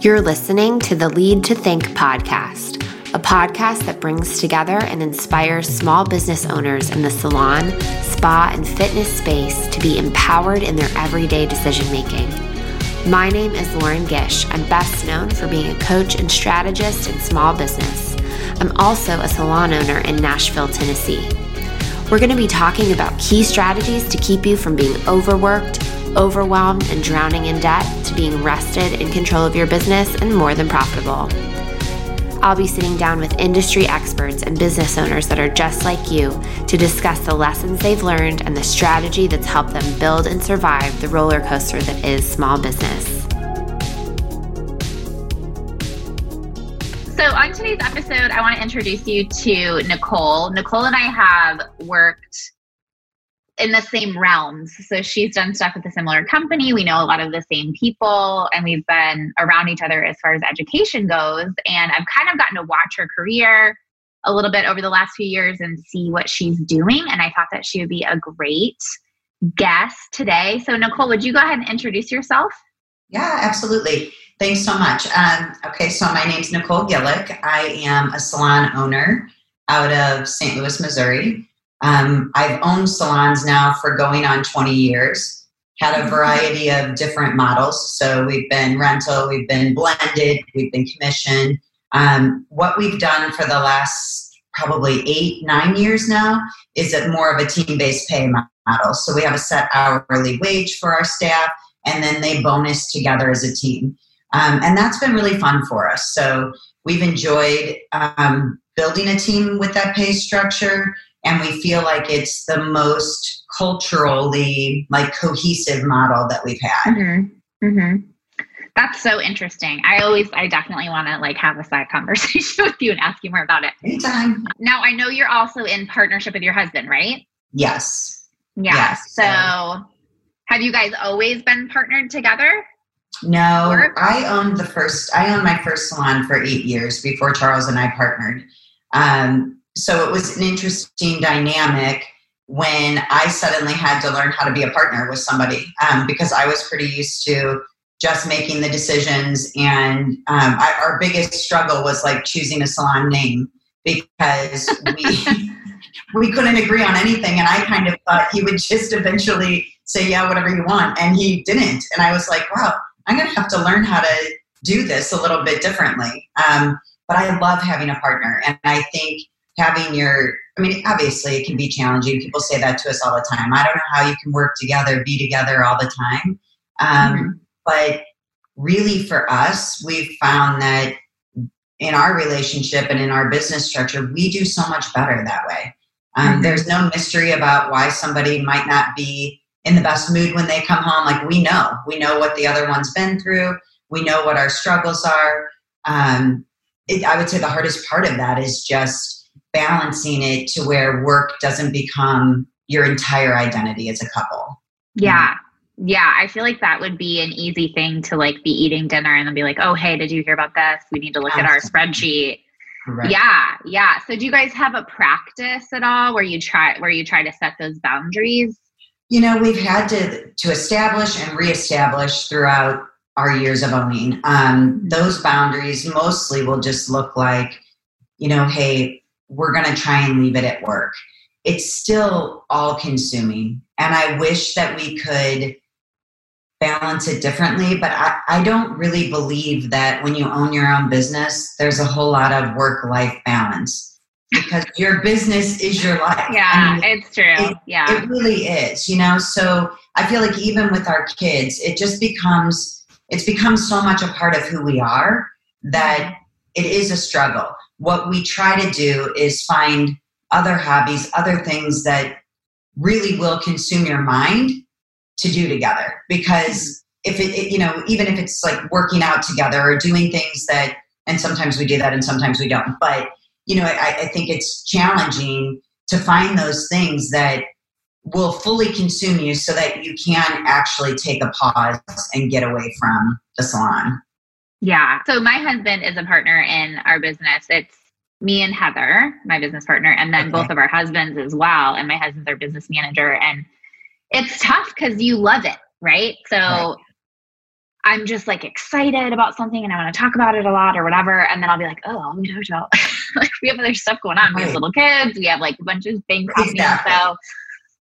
You're listening to the Lead to Think podcast, a podcast that brings together and inspires small business owners in the salon, spa, and fitness space to be empowered in their everyday decision making. My name is Lauren Gish. I'm best known for being a coach and strategist in small business. I'm also a salon owner in Nashville, Tennessee. We're going to be talking about key strategies to keep you from being overworked overwhelmed and drowning in debt to being rested in control of your business and more than profitable. I'll be sitting down with industry experts and business owners that are just like you to discuss the lessons they've learned and the strategy that's helped them build and survive the roller coaster that is small business. So, on today's episode, I want to introduce you to Nicole. Nicole and I have worked in the same realms. So she's done stuff with a similar company. We know a lot of the same people, and we've been around each other as far as education goes. And I've kind of gotten to watch her career a little bit over the last few years and see what she's doing. And I thought that she would be a great guest today. So, Nicole, would you go ahead and introduce yourself? Yeah, absolutely. Thanks so much. Um, okay, so my name's Nicole Gillick. I am a salon owner out of St. Louis, Missouri. Um, I've owned salons now for going on 20 years, had a mm-hmm. variety of different models. So we've been rental, we've been blended, we've been commission. Um, what we've done for the last probably eight, nine years now is it more of a team based pay model. So we have a set hourly wage for our staff, and then they bonus together as a team. Um, and that's been really fun for us. So we've enjoyed um, building a team with that pay structure and we feel like it's the most culturally like cohesive model that we've had. Mm-hmm. Mm-hmm. that's so interesting. I always i definitely want to like have a side conversation with you and ask you more about it. Anytime. Now i know you're also in partnership with your husband right? Yes. Yeah yes. so have you guys always been partnered together? No i owned the first i owned my first salon for eight years before charles and i partnered. Um, so it was an interesting dynamic when I suddenly had to learn how to be a partner with somebody um, because I was pretty used to just making the decisions. And um, I, our biggest struggle was like choosing a salon name because we we couldn't agree on anything. And I kind of thought he would just eventually say, "Yeah, whatever you want," and he didn't. And I was like, "Wow, I'm going to have to learn how to do this a little bit differently." Um, but I love having a partner, and I think having your i mean obviously it can be challenging. People say that to us all the time. I don't know how you can work together be together all the time. Um, mm-hmm. but really for us we've found that in our relationship and in our business structure we do so much better that way. Um, mm-hmm. there's no mystery about why somebody might not be in the best mood when they come home. Like we know. We know what the other one's been through. We know what our struggles are. Um, it, i would say the hardest part of that is just balancing it to where work doesn't become your entire identity as a couple. Yeah. Yeah, I feel like that would be an easy thing to like be eating dinner and then be like, "Oh, hey, did you hear about this? We need to look Absolutely. at our spreadsheet." Correct. Yeah, yeah. So do you guys have a practice at all where you try where you try to set those boundaries? You know, we've had to to establish and reestablish throughout our years of owning. Um, mm-hmm. those boundaries mostly will just look like, you know, hey, we're going to try and leave it at work. It's still all consuming. And I wish that we could balance it differently, but I, I don't really believe that when you own your own business, there's a whole lot of work life balance because your business is your life. Yeah, I mean, it's true. It, yeah. It really is, you know? So I feel like even with our kids, it just becomes, it's become so much a part of who we are that it is a struggle what we try to do is find other hobbies, other things that really will consume your mind to do together. Because if it, it, you know, even if it's like working out together or doing things that, and sometimes we do that and sometimes we don't, but you know, I, I think it's challenging to find those things that will fully consume you so that you can actually take a pause and get away from the salon. Yeah. So my husband is a partner in our business. It's me and Heather, my business partner, and then okay. both of our husbands as well. And my husband's our business manager. And it's tough because you love it, right? So right. I'm just like excited about something and I want to talk about it a lot or whatever. And then I'll be like, oh, let we talked about like we have other stuff going on. We have little kids, we have like a bunch of things happening. Exactly. So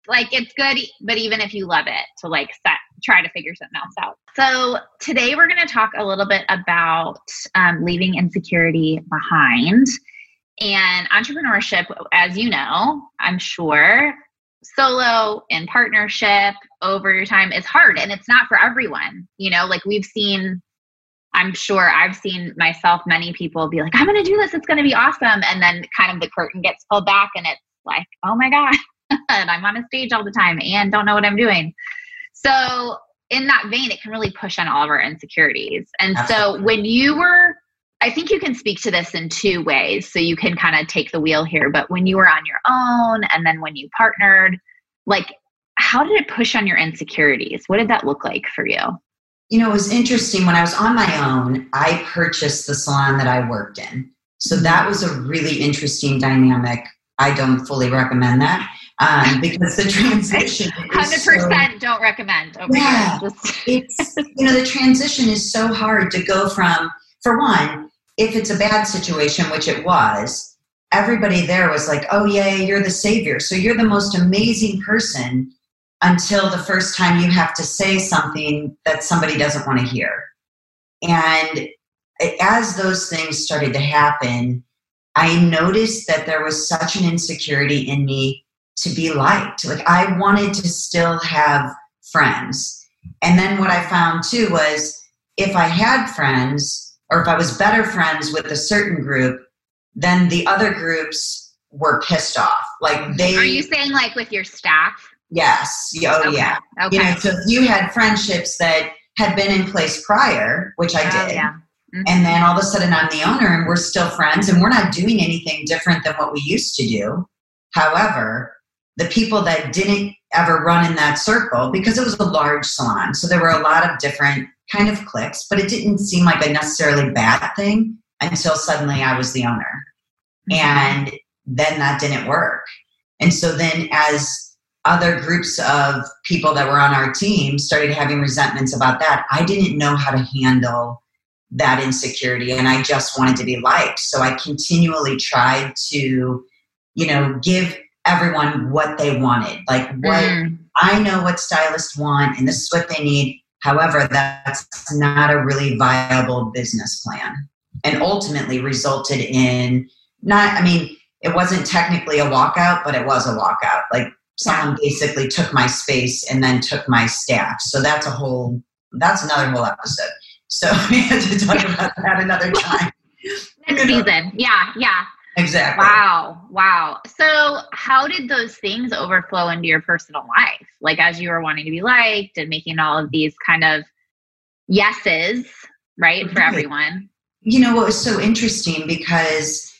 like it's good, but even if you love it, to like set try to figure something else out. So today we're going to talk a little bit about um, leaving insecurity behind. And entrepreneurship, as you know, I'm sure, solo in partnership over your time is hard and it's not for everyone. You know, like we've seen, I'm sure I've seen myself, many people be like, I'm going to do this, it's going to be awesome. And then kind of the curtain gets pulled back and it's like, oh my God, and I'm on a stage all the time and don't know what I'm doing. So, in that vein, it can really push on all of our insecurities. And Absolutely. so, when you were I think you can speak to this in two ways. So you can kind of take the wheel here. But when you were on your own and then when you partnered, like how did it push on your insecurities? What did that look like for you? You know, it was interesting. When I was on my own, I purchased the salon that I worked in. So that was a really interesting dynamic. I don't fully recommend that um, because the transition. Hundred percent, so, don't recommend. Okay, yeah, it's you know the transition is so hard to go from. For one, if it's a bad situation, which it was, everybody there was like, oh, yeah, you're the savior. So you're the most amazing person until the first time you have to say something that somebody doesn't want to hear. And as those things started to happen, I noticed that there was such an insecurity in me to be liked. Like I wanted to still have friends. And then what I found too was if I had friends, or if I was better friends with a certain group, then the other groups were pissed off. Like they Are you saying like with your staff? Yes. Oh okay. yeah. Okay. You know, so if you had friendships that had been in place prior, which I oh, did. Yeah. Mm-hmm. And then all of a sudden I'm the owner and we're still friends and we're not doing anything different than what we used to do. However, the people that didn't ever run in that circle, because it was a large salon, so there were a lot of different kind of cliques, but it didn't seem like a necessarily bad thing until suddenly I was the owner. Mm-hmm. And then that didn't work. And so then as other groups of people that were on our team started having resentments about that, I didn't know how to handle that insecurity and I just wanted to be liked. So I continually tried to, you know, give everyone what they wanted. Like what mm. I know what stylists want and this is what they need. However, that's not a really viable business plan and ultimately resulted in not, I mean, it wasn't technically a walkout, but it was a walkout. Like someone basically took my space and then took my staff. So that's a whole, that's another whole episode. So we have to talk about that another time. Next season. Yeah, yeah. Exactly. Wow. Wow. So, how did those things overflow into your personal life? Like, as you were wanting to be liked and making all of these kind of yeses, right, for everyone? You know, what was so interesting because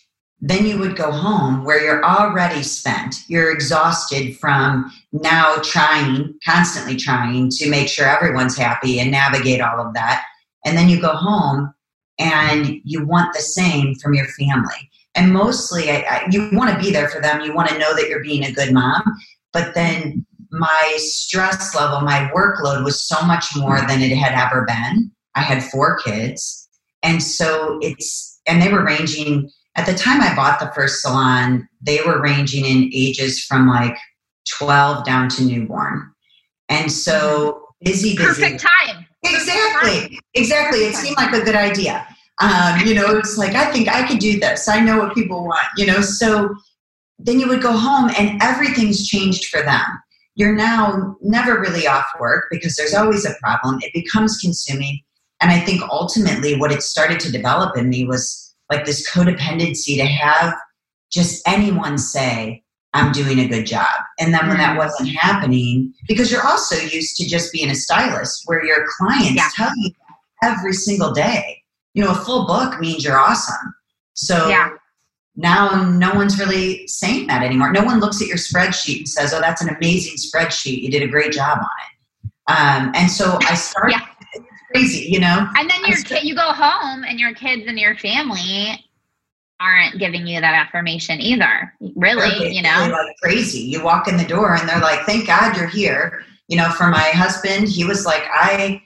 then you would go home where you're already spent. You're exhausted from now trying, constantly trying to make sure everyone's happy and navigate all of that. And then you go home and you want the same from your family and mostly I, I, you want to be there for them. You want to know that you're being a good mom. But then my stress level my workload was so much more than it had ever been. I had four kids. And so it's and they were ranging at the time i bought the first salon they were ranging in ages from like 12 down to newborn. And so busy busy. Perfect time. Exactly. exactly. It seemed like a good idea um, you know, it's like, I think I could do this. I know what people want, you know. So then you would go home and everything's changed for them. You're now never really off work because there's always a problem. It becomes consuming. And I think ultimately what it started to develop in me was like this codependency to have just anyone say, I'm doing a good job. And then when that mm. wasn't happening, because you're also used to just being a stylist where your clients yeah. tell you every single day you know, a full book means you're awesome. So yeah. now no one's really saying that anymore. No one looks at your spreadsheet and says, oh, that's an amazing spreadsheet. You did a great job on it. Um, and so I started. yeah. Crazy, you know. And then your kid, you go home, and your kids and your family aren't giving you that affirmation either. Really, you know, like crazy. You walk in the door, and they're like, "Thank God you're here." You know, for my husband, he was like, "I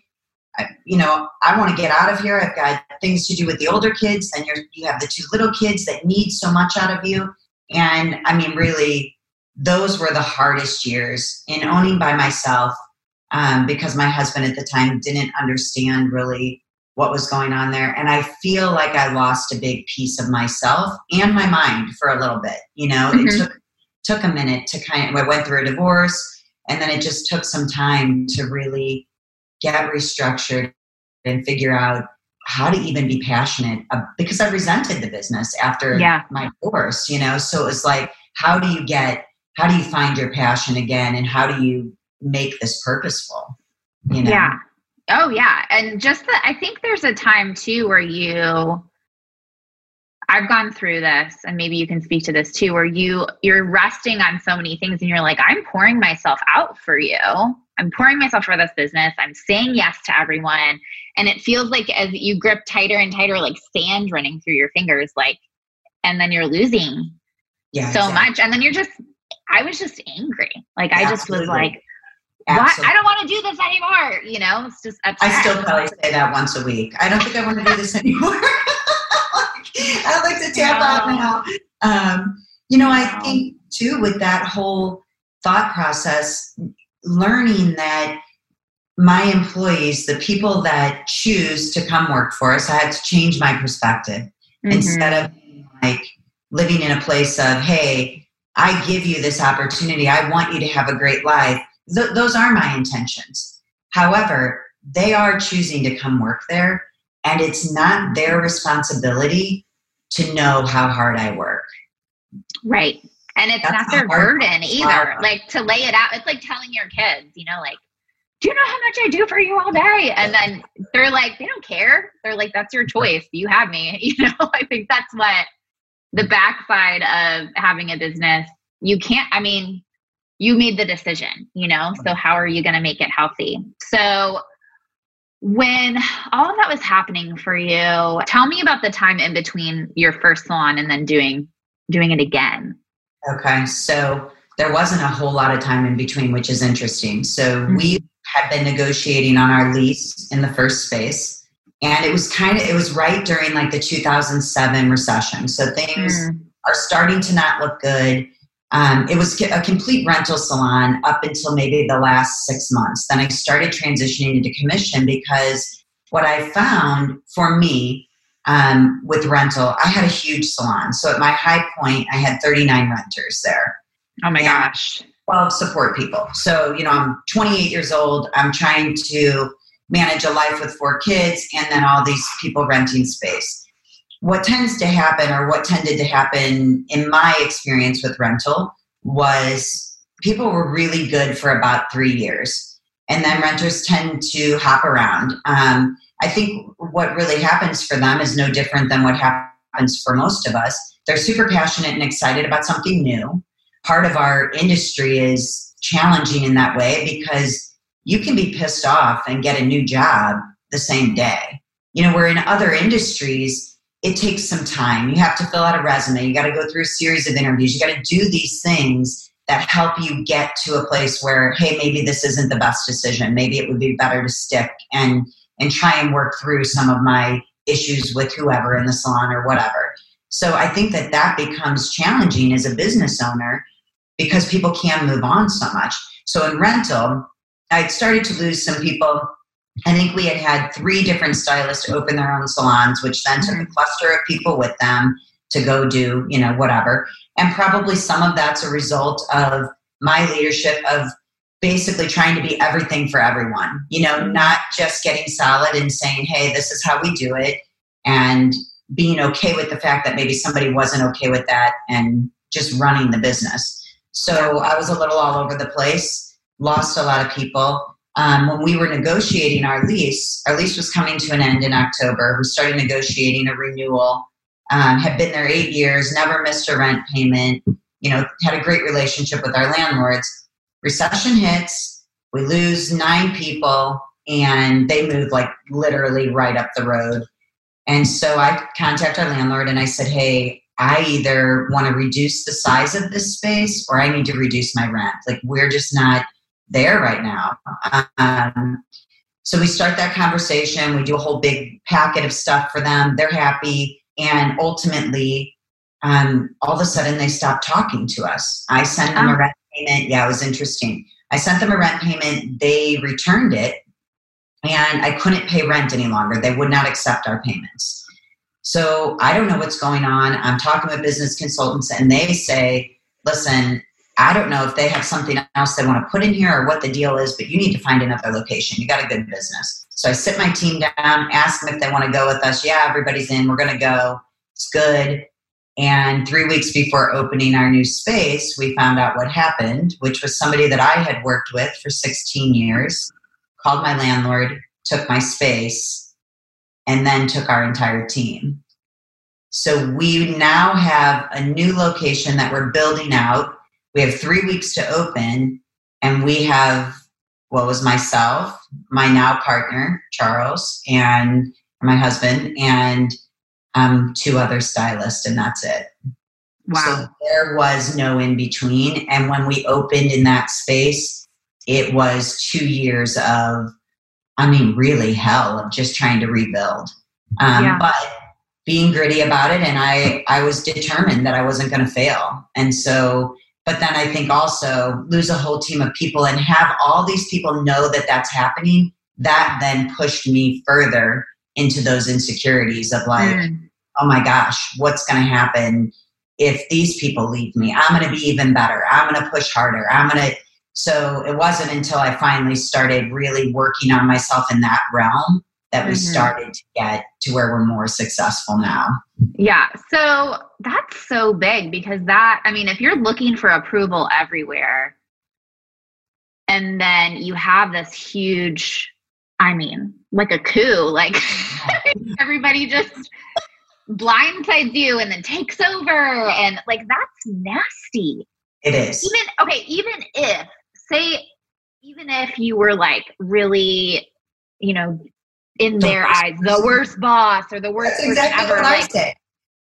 you know, I want to get out of here. I've got things to do with the older kids. Then you're, you have the two little kids that need so much out of you. And I mean, really, those were the hardest years in owning by myself um, because my husband at the time didn't understand really what was going on there. And I feel like I lost a big piece of myself and my mind for a little bit. You know, mm-hmm. it took took a minute to kind of I went through a divorce and then it just took some time to really get restructured and figure out how to even be passionate uh, because I resented the business after yeah. my divorce, you know. So it was like, how do you get, how do you find your passion again, and how do you make this purposeful? You know? Yeah. Oh yeah, and just the, I think there's a time too where you. I've gone through this, and maybe you can speak to this too, where you you're resting on so many things, and you're like, I'm pouring myself out for you I'm pouring myself for this business. I'm saying yes to everyone. And it feels like as you grip tighter and tighter, like sand running through your fingers, like, and then you're losing yeah, so exactly. much. And then you're just, I was just angry. Like, I just was like? I don't want to do this anymore. You know, it's just upset. I still probably say that once a week. I don't think I want to do this anymore. I like to tap out now. Um, you know, I think too with that whole thought process, learning that my employees, the people that choose to come work for us, I had to change my perspective mm-hmm. instead of like living in a place of, hey, I give you this opportunity. I want you to have a great life. Th- those are my intentions. However, they are choosing to come work there, and it's not their responsibility to know how hard I work. Right. And it's That's not their burden either. Like to lay it out. It's like telling your kids, you know, like, do you know how much I do for you all day? And then they're like, they don't care. They're like, that's your choice. You have me. You know, I think that's what the backside of having a business, you can't, I mean, you made the decision, you know, so how are you going to make it healthy? So when all of that was happening for you, tell me about the time in between your first salon and then doing doing it again. Okay, so there wasn't a whole lot of time in between, which is interesting. So mm-hmm. we had been negotiating on our lease in the first space, and it was kind of it was right during like the 2007 recession. So things mm. are starting to not look good. Um, it was a complete rental salon up until maybe the last six months. Then I started transitioning into commission because what I found for me um, with rental, I had a huge salon. So at my high point, I had 39 renters there. Oh my gosh. 12 support people. So, you know, I'm 28 years old. I'm trying to manage a life with four kids and then all these people renting space. What tends to happen, or what tended to happen in my experience with rental, was people were really good for about three years. And then renters tend to hop around. Um, I think what really happens for them is no different than what happens for most of us. They're super passionate and excited about something new. Part of our industry is challenging in that way because you can be pissed off and get a new job the same day. You know, where in other industries, it takes some time. You have to fill out a resume, you got to go through a series of interviews, you got to do these things that help you get to a place where, hey, maybe this isn't the best decision. Maybe it would be better to stick and and try and work through some of my issues with whoever in the salon or whatever. So I think that that becomes challenging as a business owner because people can move on so much. So in rental, I'd started to lose some people. I think we had had three different stylists open their own salons, which then took a mm-hmm. cluster of people with them to go do, you know, whatever. And probably some of that's a result of my leadership of basically trying to be everything for everyone, you know, mm-hmm. not just getting solid and saying, hey, this is how we do it, and being okay with the fact that maybe somebody wasn't okay with that and just running the business. So I was a little all over the place, lost a lot of people. Um, when we were negotiating our lease, our lease was coming to an end in October. We started negotiating a renewal. Um, had been there eight years, never missed a rent payment. You know, had a great relationship with our landlords recession hits, we lose nine people, and they move like literally right up the road. And so I contact our landlord and I said, hey, I either want to reduce the size of this space or I need to reduce my rent. Like we're just not there right now. Um, So we start that conversation. We do a whole big packet of stuff for them. They're happy. And ultimately, um, all of a sudden, they stop talking to us. I sent them a ah. rent payment. Yeah, it was interesting. I sent them a rent payment. They returned it. And I couldn't pay rent any longer. They would not accept our payments. So I don't know what's going on. I'm talking with business consultants, and they say, listen, I don't know if they have something else they want to put in here or what the deal is, but you need to find another location. You got a good business. So I sit my team down, ask them if they want to go with us. Yeah, everybody's in. We're going to go. It's good. And three weeks before opening our new space, we found out what happened, which was somebody that I had worked with for 16 years, called my landlord, took my space, and then took our entire team. So we now have a new location that we're building out we have three weeks to open, and we have what was myself, my now partner, Charles, and my husband, and um, two other stylists, and that's it. Wow. So there was no in between. And when we opened in that space, it was two years of, I mean, really hell of just trying to rebuild. Um, yeah. But being gritty about it, and I, I was determined that I wasn't going to fail. And so but then I think also lose a whole team of people and have all these people know that that's happening. That then pushed me further into those insecurities of like, mm. oh my gosh, what's going to happen if these people leave me? I'm going to be even better. I'm going to push harder. I'm going to. So it wasn't until I finally started really working on myself in that realm that we mm-hmm. started to get to where we're more successful now. Yeah. So that's so big because that, I mean, if you're looking for approval everywhere and then you have this huge, I mean, like a coup, like everybody just blindsides you and then takes over and like that's nasty. It is. Even okay, even if say even if you were like really, you know, in the their eyes the worst boss or the worst That's exactly ever. Like,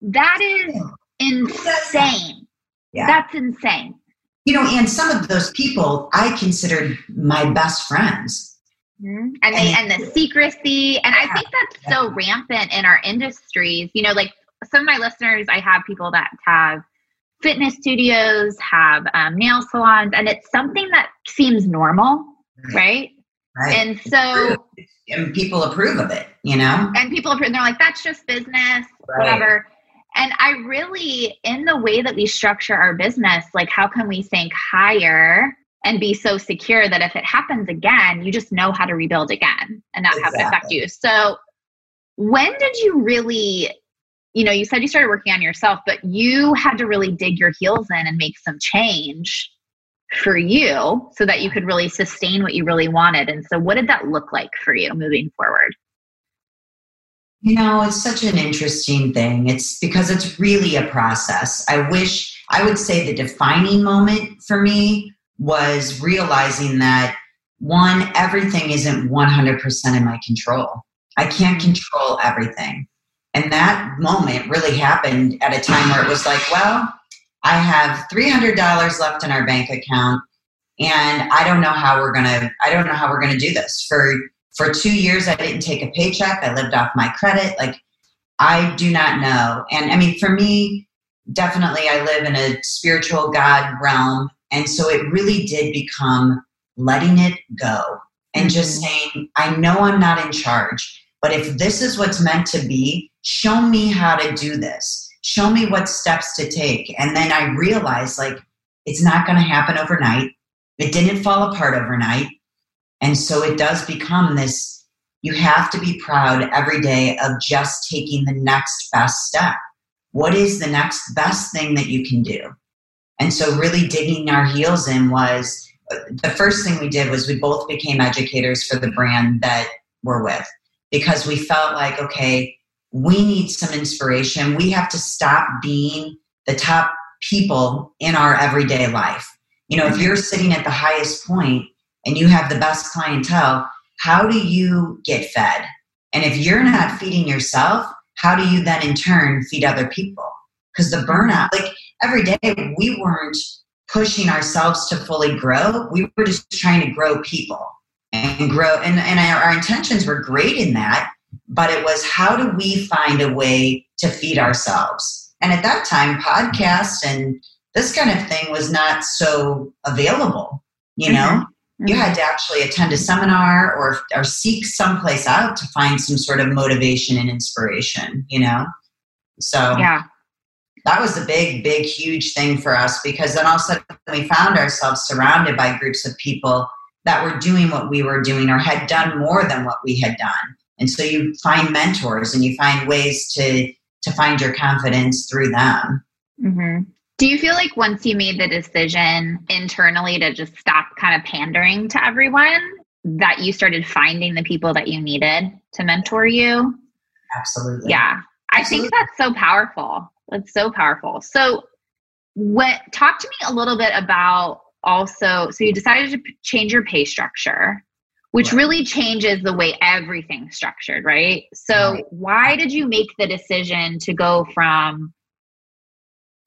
that is insane. Yeah. That's insane. You know, and some of those people I considered my best friends. Mm-hmm. And, they, and the secrecy. And yeah. I think that's so rampant in our industries. You know, like some of my listeners, I have people that have fitness studios, have um, nail salons, and it's something that seems normal, right? Right? And so and people approve of it, you know? And people approve, and they're like, that's just business, right. whatever. And I really, in the way that we structure our business, like, how can we think higher and be so secure that if it happens again, you just know how to rebuild again and not exactly. have it affect you? So, when did you really, you know, you said you started working on yourself, but you had to really dig your heels in and make some change for you so that you could really sustain what you really wanted. And so, what did that look like for you moving forward? You know, it's such an interesting thing. It's because it's really a process. I wish I would say the defining moment for me was realizing that one, everything isn't 100% in my control. I can't mm-hmm. control everything. And that moment really happened at a time where it was like, well, I have $300 left in our bank account and I don't know how we're going to I don't know how we're going to do this. For for 2 years I didn't take a paycheck. I lived off my credit. Like I do not know. And I mean for me definitely I live in a spiritual god realm and so it really did become letting it go and just mm-hmm. saying I know I'm not in charge, but if this is what's meant to be, show me how to do this show me what steps to take. And then I realized like it's not going to happen overnight. It didn't fall apart overnight. And so it does become this you have to be proud every day of just taking the next best step. What is the next best thing that you can do? And so, really digging our heels in was the first thing we did was we both became educators for the brand that we're with because we felt like, okay, we need some inspiration. We have to stop being the top people in our everyday life. You know, if mm-hmm. you're sitting at the highest point and you have the best clientele, how do you get fed? And if you're not mm-hmm. feeding yourself, how do you then in turn feed other people? Because the burnout, like every day, we weren't pushing ourselves to fully grow. We were just trying to grow people. and grow. And, and our, our intentions were great in that, but it was how do we find a way to feed ourselves? And at that time, podcasts and this kind of thing was not so available, you know? Mm-hmm. You had to actually attend a seminar or, or seek someplace out to find some sort of motivation and inspiration, you know? So, yeah that was a big, big, huge thing for us because then all of a sudden we found ourselves surrounded by groups of people that were doing what we were doing or had done more than what we had done. And so you find mentors and you find ways to to find your confidence through them. Mm-hmm. Do you feel like once you made the decision internally to just stop kind of pandering to everyone, that you started finding the people that you needed to mentor you? Absolutely. Yeah. I think that's so powerful. That's so powerful. So, what talk to me a little bit about also so you decided to change your pay structure which right. really changes the way everything's structured right so right. why did you make the decision to go from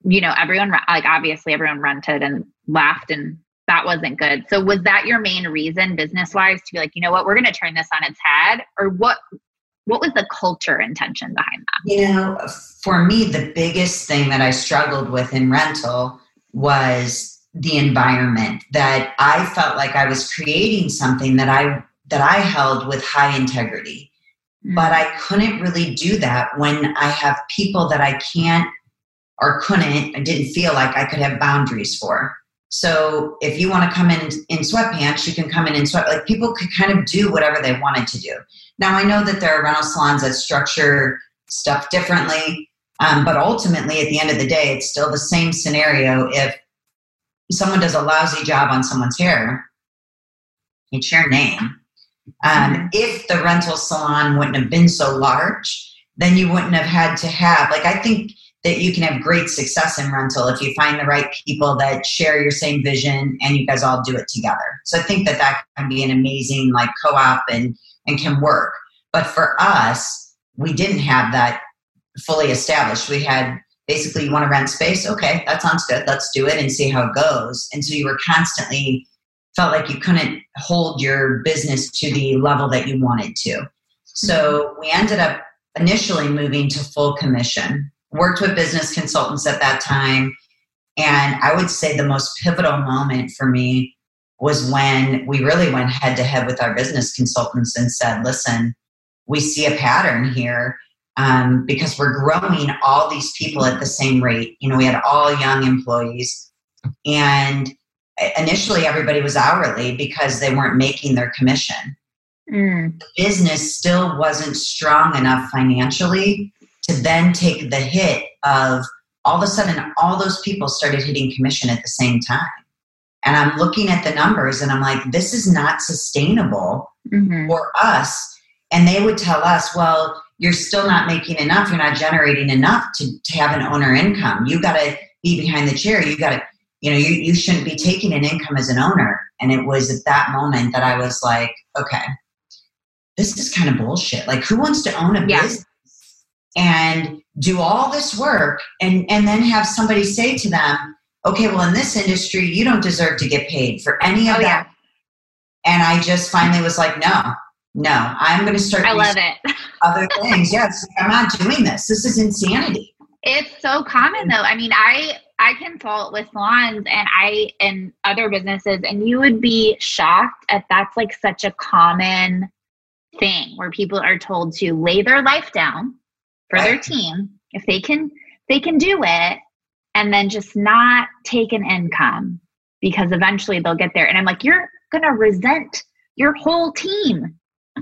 you know everyone like obviously everyone rented and left and that wasn't good so was that your main reason business wise to be like you know what we're going to turn this on its head or what what was the culture intention behind that? You know, for me, the biggest thing that I struggled with in rental was the environment that I felt like I was creating something that I that I held with high integrity. But I couldn't really do that when I have people that I can't or couldn't, I didn't feel like I could have boundaries for. So if you want to come in in sweatpants, you can come in in sweat. Like people could kind of do whatever they wanted to do. Now I know that there are rental salons that structure stuff differently, um, but ultimately, at the end of the day, it's still the same scenario. If someone does a lousy job on someone's hair, it's your name. Um, mm-hmm. If the rental salon wouldn't have been so large, then you wouldn't have had to have like I think that you can have great success in rental if you find the right people that share your same vision and you guys all do it together. So I think that that can be an amazing like co-op and and can work. But for us, we didn't have that fully established. We had basically you want to rent space, okay, that sounds good. Let's do it and see how it goes. And so you were constantly felt like you couldn't hold your business to the level that you wanted to. So mm-hmm. we ended up initially moving to full commission worked with business consultants at that time. And I would say the most pivotal moment for me was when we really went head to head with our business consultants and said, listen, we see a pattern here um, because we're growing all these people at the same rate. You know, we had all young employees. And initially, everybody was hourly because they weren't making their commission. Mm. The business still wasn't strong enough financially to then take the hit of all of a sudden all those people started hitting commission at the same time. And I'm looking at the numbers and I'm like, this is not sustainable mm-hmm. for us. And they would tell us, well, you're still not making enough. You're not generating enough to, to have an owner income. You got to be behind the chair. You got to, you know, you, you shouldn't be taking an income as an owner. And it was at that moment that I was like, okay, this is kind of bullshit. Like, who wants to own a yeah. business? and do all this work and, and then have somebody say to them, okay, well, in this industry, you don't deserve to get paid for any of oh, that. Yeah. And I just finally was like, no, no, I'm going to start. I love it. other things. Yes, I'm not doing this. This is insanity. It's so common though. I mean, I I consult with salons and I and other businesses, and you would be shocked at that's like such a common thing where people are told to lay their life down for right. their team if they can they can do it and then just not take an income because eventually they'll get there and i'm like you're gonna resent your whole team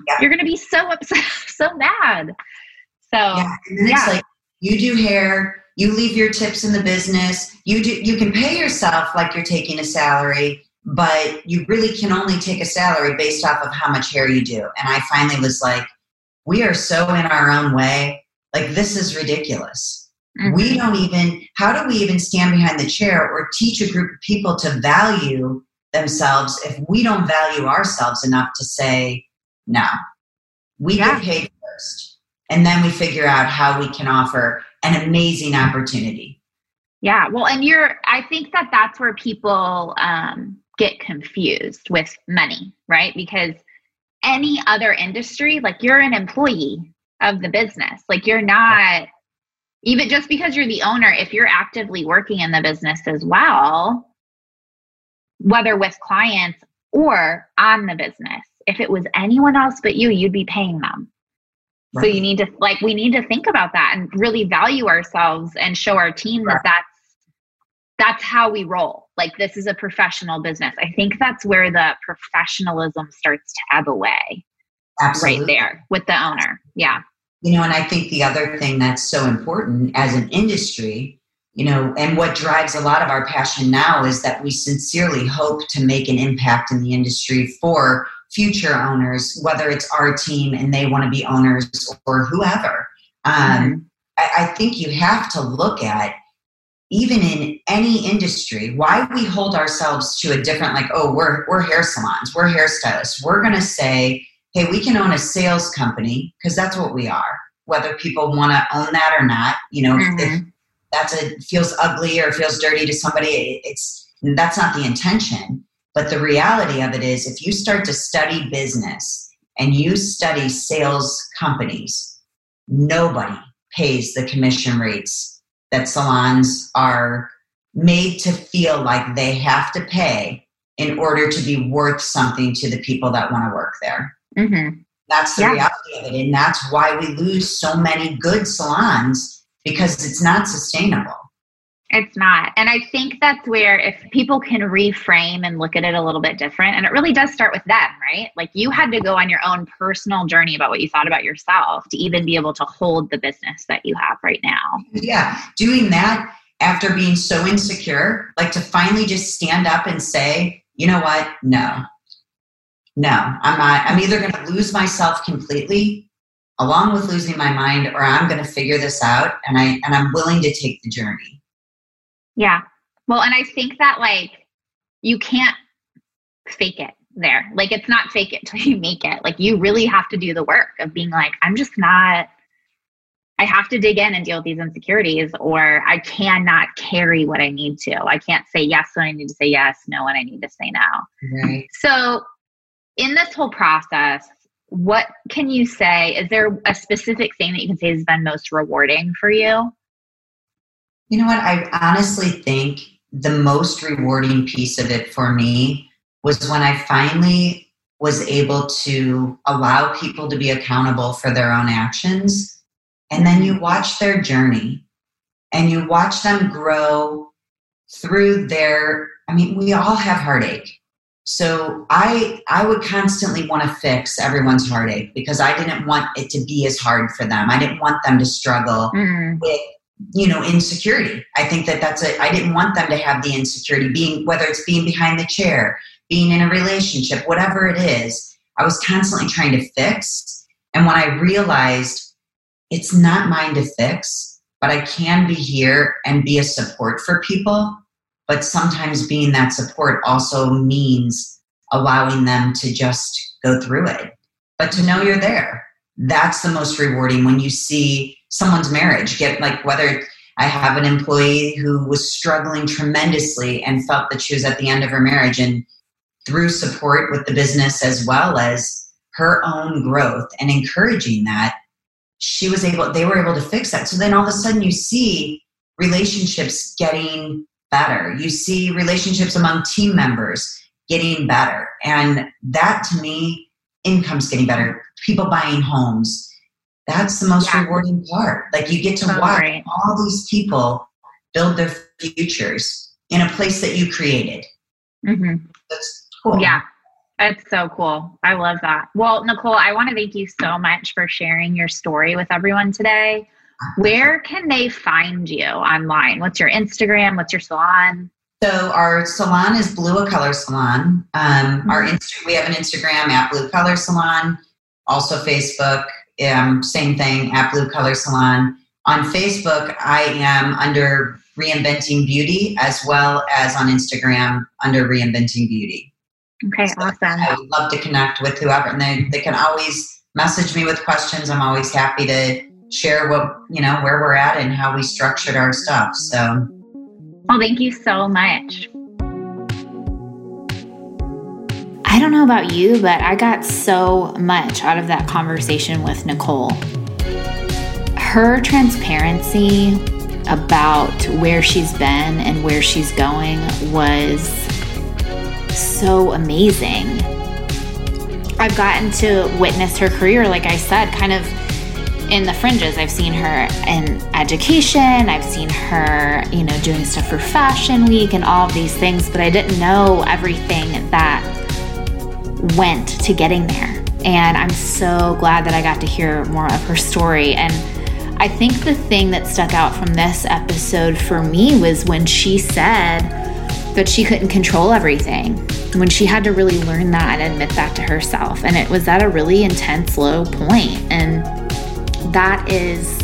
yeah. you're gonna be so upset so mad so yeah, yeah. like you do hair you leave your tips in the business you do you can pay yourself like you're taking a salary but you really can only take a salary based off of how much hair you do and i finally was like we are so in our own way like, this is ridiculous. Mm-hmm. We don't even, how do we even stand behind the chair or teach a group of people to value themselves if we don't value ourselves enough to say, no, we yeah. get paid first. And then we figure out how we can offer an amazing opportunity. Yeah. Well, and you're, I think that that's where people um, get confused with money, right? Because any other industry, like you're an employee of the business. Like you're not even just because you're the owner, if you're actively working in the business as well, whether with clients or on the business, if it was anyone else but you, you'd be paying them. Right. So you need to like we need to think about that and really value ourselves and show our team right. that that's that's how we roll. Like this is a professional business. I think that's where the professionalism starts to ebb away. Absolutely. Right there with the owner. Yeah. You know, and I think the other thing that's so important as an industry, you know, and what drives a lot of our passion now is that we sincerely hope to make an impact in the industry for future owners, whether it's our team and they want to be owners or whoever. Um, mm-hmm. I, I think you have to look at even in any industry, why we hold ourselves to a different, like, oh, we're, we're hair salons, we're hairstylists. We're going to say, hey, we can own a sales company because that's what we are. Whether people want to own that or not, you know, mm-hmm. if that's a feels ugly or feels dirty to somebody, it's that's not the intention. But the reality of it is, if you start to study business and you study sales companies, nobody pays the commission rates that salons are made to feel like they have to pay in order to be worth something to the people that want to work there. Mm-hmm. That's the yeah. reality of it. And that's why we lose so many good salons because it's not sustainable. It's not. And I think that's where if people can reframe and look at it a little bit different, and it really does start with them, right? Like you had to go on your own personal journey about what you thought about yourself to even be able to hold the business that you have right now. Yeah. Doing that after being so insecure, like to finally just stand up and say, you know what? No. No, I'm not. I'm either going to lose myself completely along with losing my mind or I'm going to figure this out and I and I'm willing to take the journey. Yeah. Well, and I think that like you can't fake it there. Like it's not fake it till you make it. Like you really have to do the work of being like, I'm just not I have to dig in and deal with these insecurities, or I cannot carry what I need to. I can't say yes when I need to say yes, no when I need to say no. Right. So, in this whole process, what can you say? Is there a specific thing that you can say has been most rewarding for you? You know what? I honestly think the most rewarding piece of it for me was when I finally was able to allow people to be accountable for their own actions. And then you watch their journey and you watch them grow through their, I mean, we all have heartache. So I I would constantly want to fix everyone's heartache because I didn't want it to be as hard for them. I didn't want them to struggle mm. with you know insecurity. I think that that's a i didn't want them to have the insecurity being whether it's being behind the chair being in a relationship whatever it is i was constantly trying to fix. And when i realized it's not mine to fix but i can be here and be a support for people but sometimes being that support also means allowing them to just go through it. But to know you're there that's the most rewarding when you see someone's marriage get like whether i have an employee who was struggling tremendously and felt that she was at the end of her marriage and through support with the business as well as her own growth and encouraging that she was able they were able to fix that. So then all of a sudden you see relationships getting better. You see relationships among team members getting better. And that to me income's getting better people buying homes that's the most yeah. rewarding part. Like you get to watch great. all these people build their futures in a place that you created. Mm-hmm. That's cool. Yeah. It's so cool. I love that. Well, Nicole, I want to thank you so much for sharing your story with everyone today. Where can they find you online? What's your Instagram? What's your salon? So our salon is Blu a Color Salon. Um, mm-hmm. Our Insta- we have an Instagram at Blu Color Salon, also Facebook um, same thing at Blu Color Salon. On Facebook, I am under Reinventing Beauty as well as on Instagram under Reinventing Beauty. Okay, so awesome. I would love to connect with whoever, and they, they can always message me with questions. I'm always happy to share what, you know, where we're at and how we structured our stuff. So, well, thank you so much. I don't know about you, but I got so much out of that conversation with Nicole. Her transparency about where she's been and where she's going was so amazing. I've gotten to witness her career, like I said, kind of in the fringes. I've seen her in education, I've seen her, you know, doing stuff for Fashion Week and all of these things, but I didn't know everything that went to getting there. And I'm so glad that I got to hear more of her story. And I think the thing that stuck out from this episode for me was when she said that she couldn't control everything, when she had to really learn that and admit that to herself. And it was at a really intense low point. And that is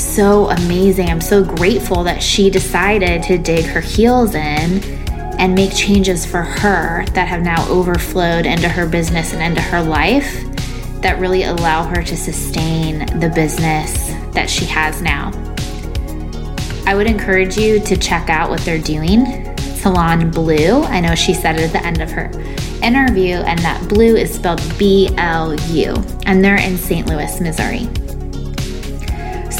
so amazing. I'm so grateful that she decided to dig her heels in and make changes for her that have now overflowed into her business and into her life that really allow her to sustain the business that she has now. I would encourage you to check out what they're doing. Salon Blu, I know she said it at the end of her interview, and that blue is spelled B L U, and they're in St. Louis, Missouri.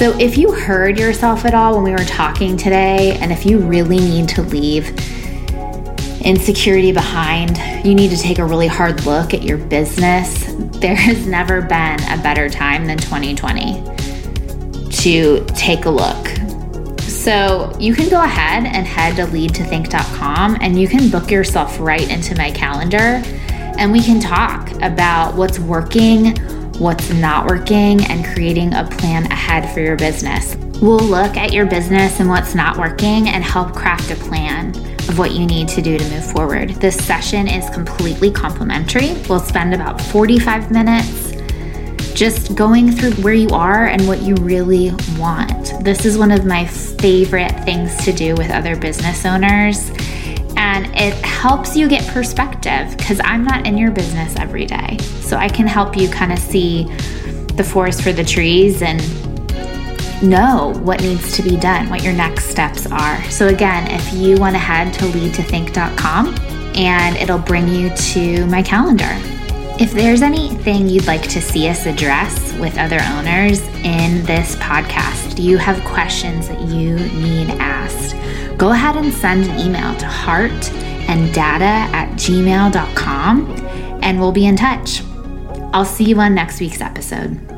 So, if you heard yourself at all when we were talking today, and if you really need to leave insecurity behind, you need to take a really hard look at your business. There has never been a better time than 2020 to take a look. So you can go ahead and head to leadtothink.com and you can book yourself right into my calendar and we can talk about what's working, what's not working, and creating a plan ahead for your business. We'll look at your business and what's not working and help craft a plan of what you need to do to move forward. This session is completely complimentary. We'll spend about 45 minutes just going through where you are and what you really want. This is one of my favorite things to do with other business owners. It helps you get perspective because I'm not in your business every day. So I can help you kind of see the forest for the trees and know what needs to be done, what your next steps are. So, again, if you want to head to leadtothink.com and it'll bring you to my calendar. If there's anything you'd like to see us address with other owners in this podcast, do you have questions that you need asked? Go ahead and send an email to heart and data at gmail.com and we'll be in touch. I'll see you on next week's episode.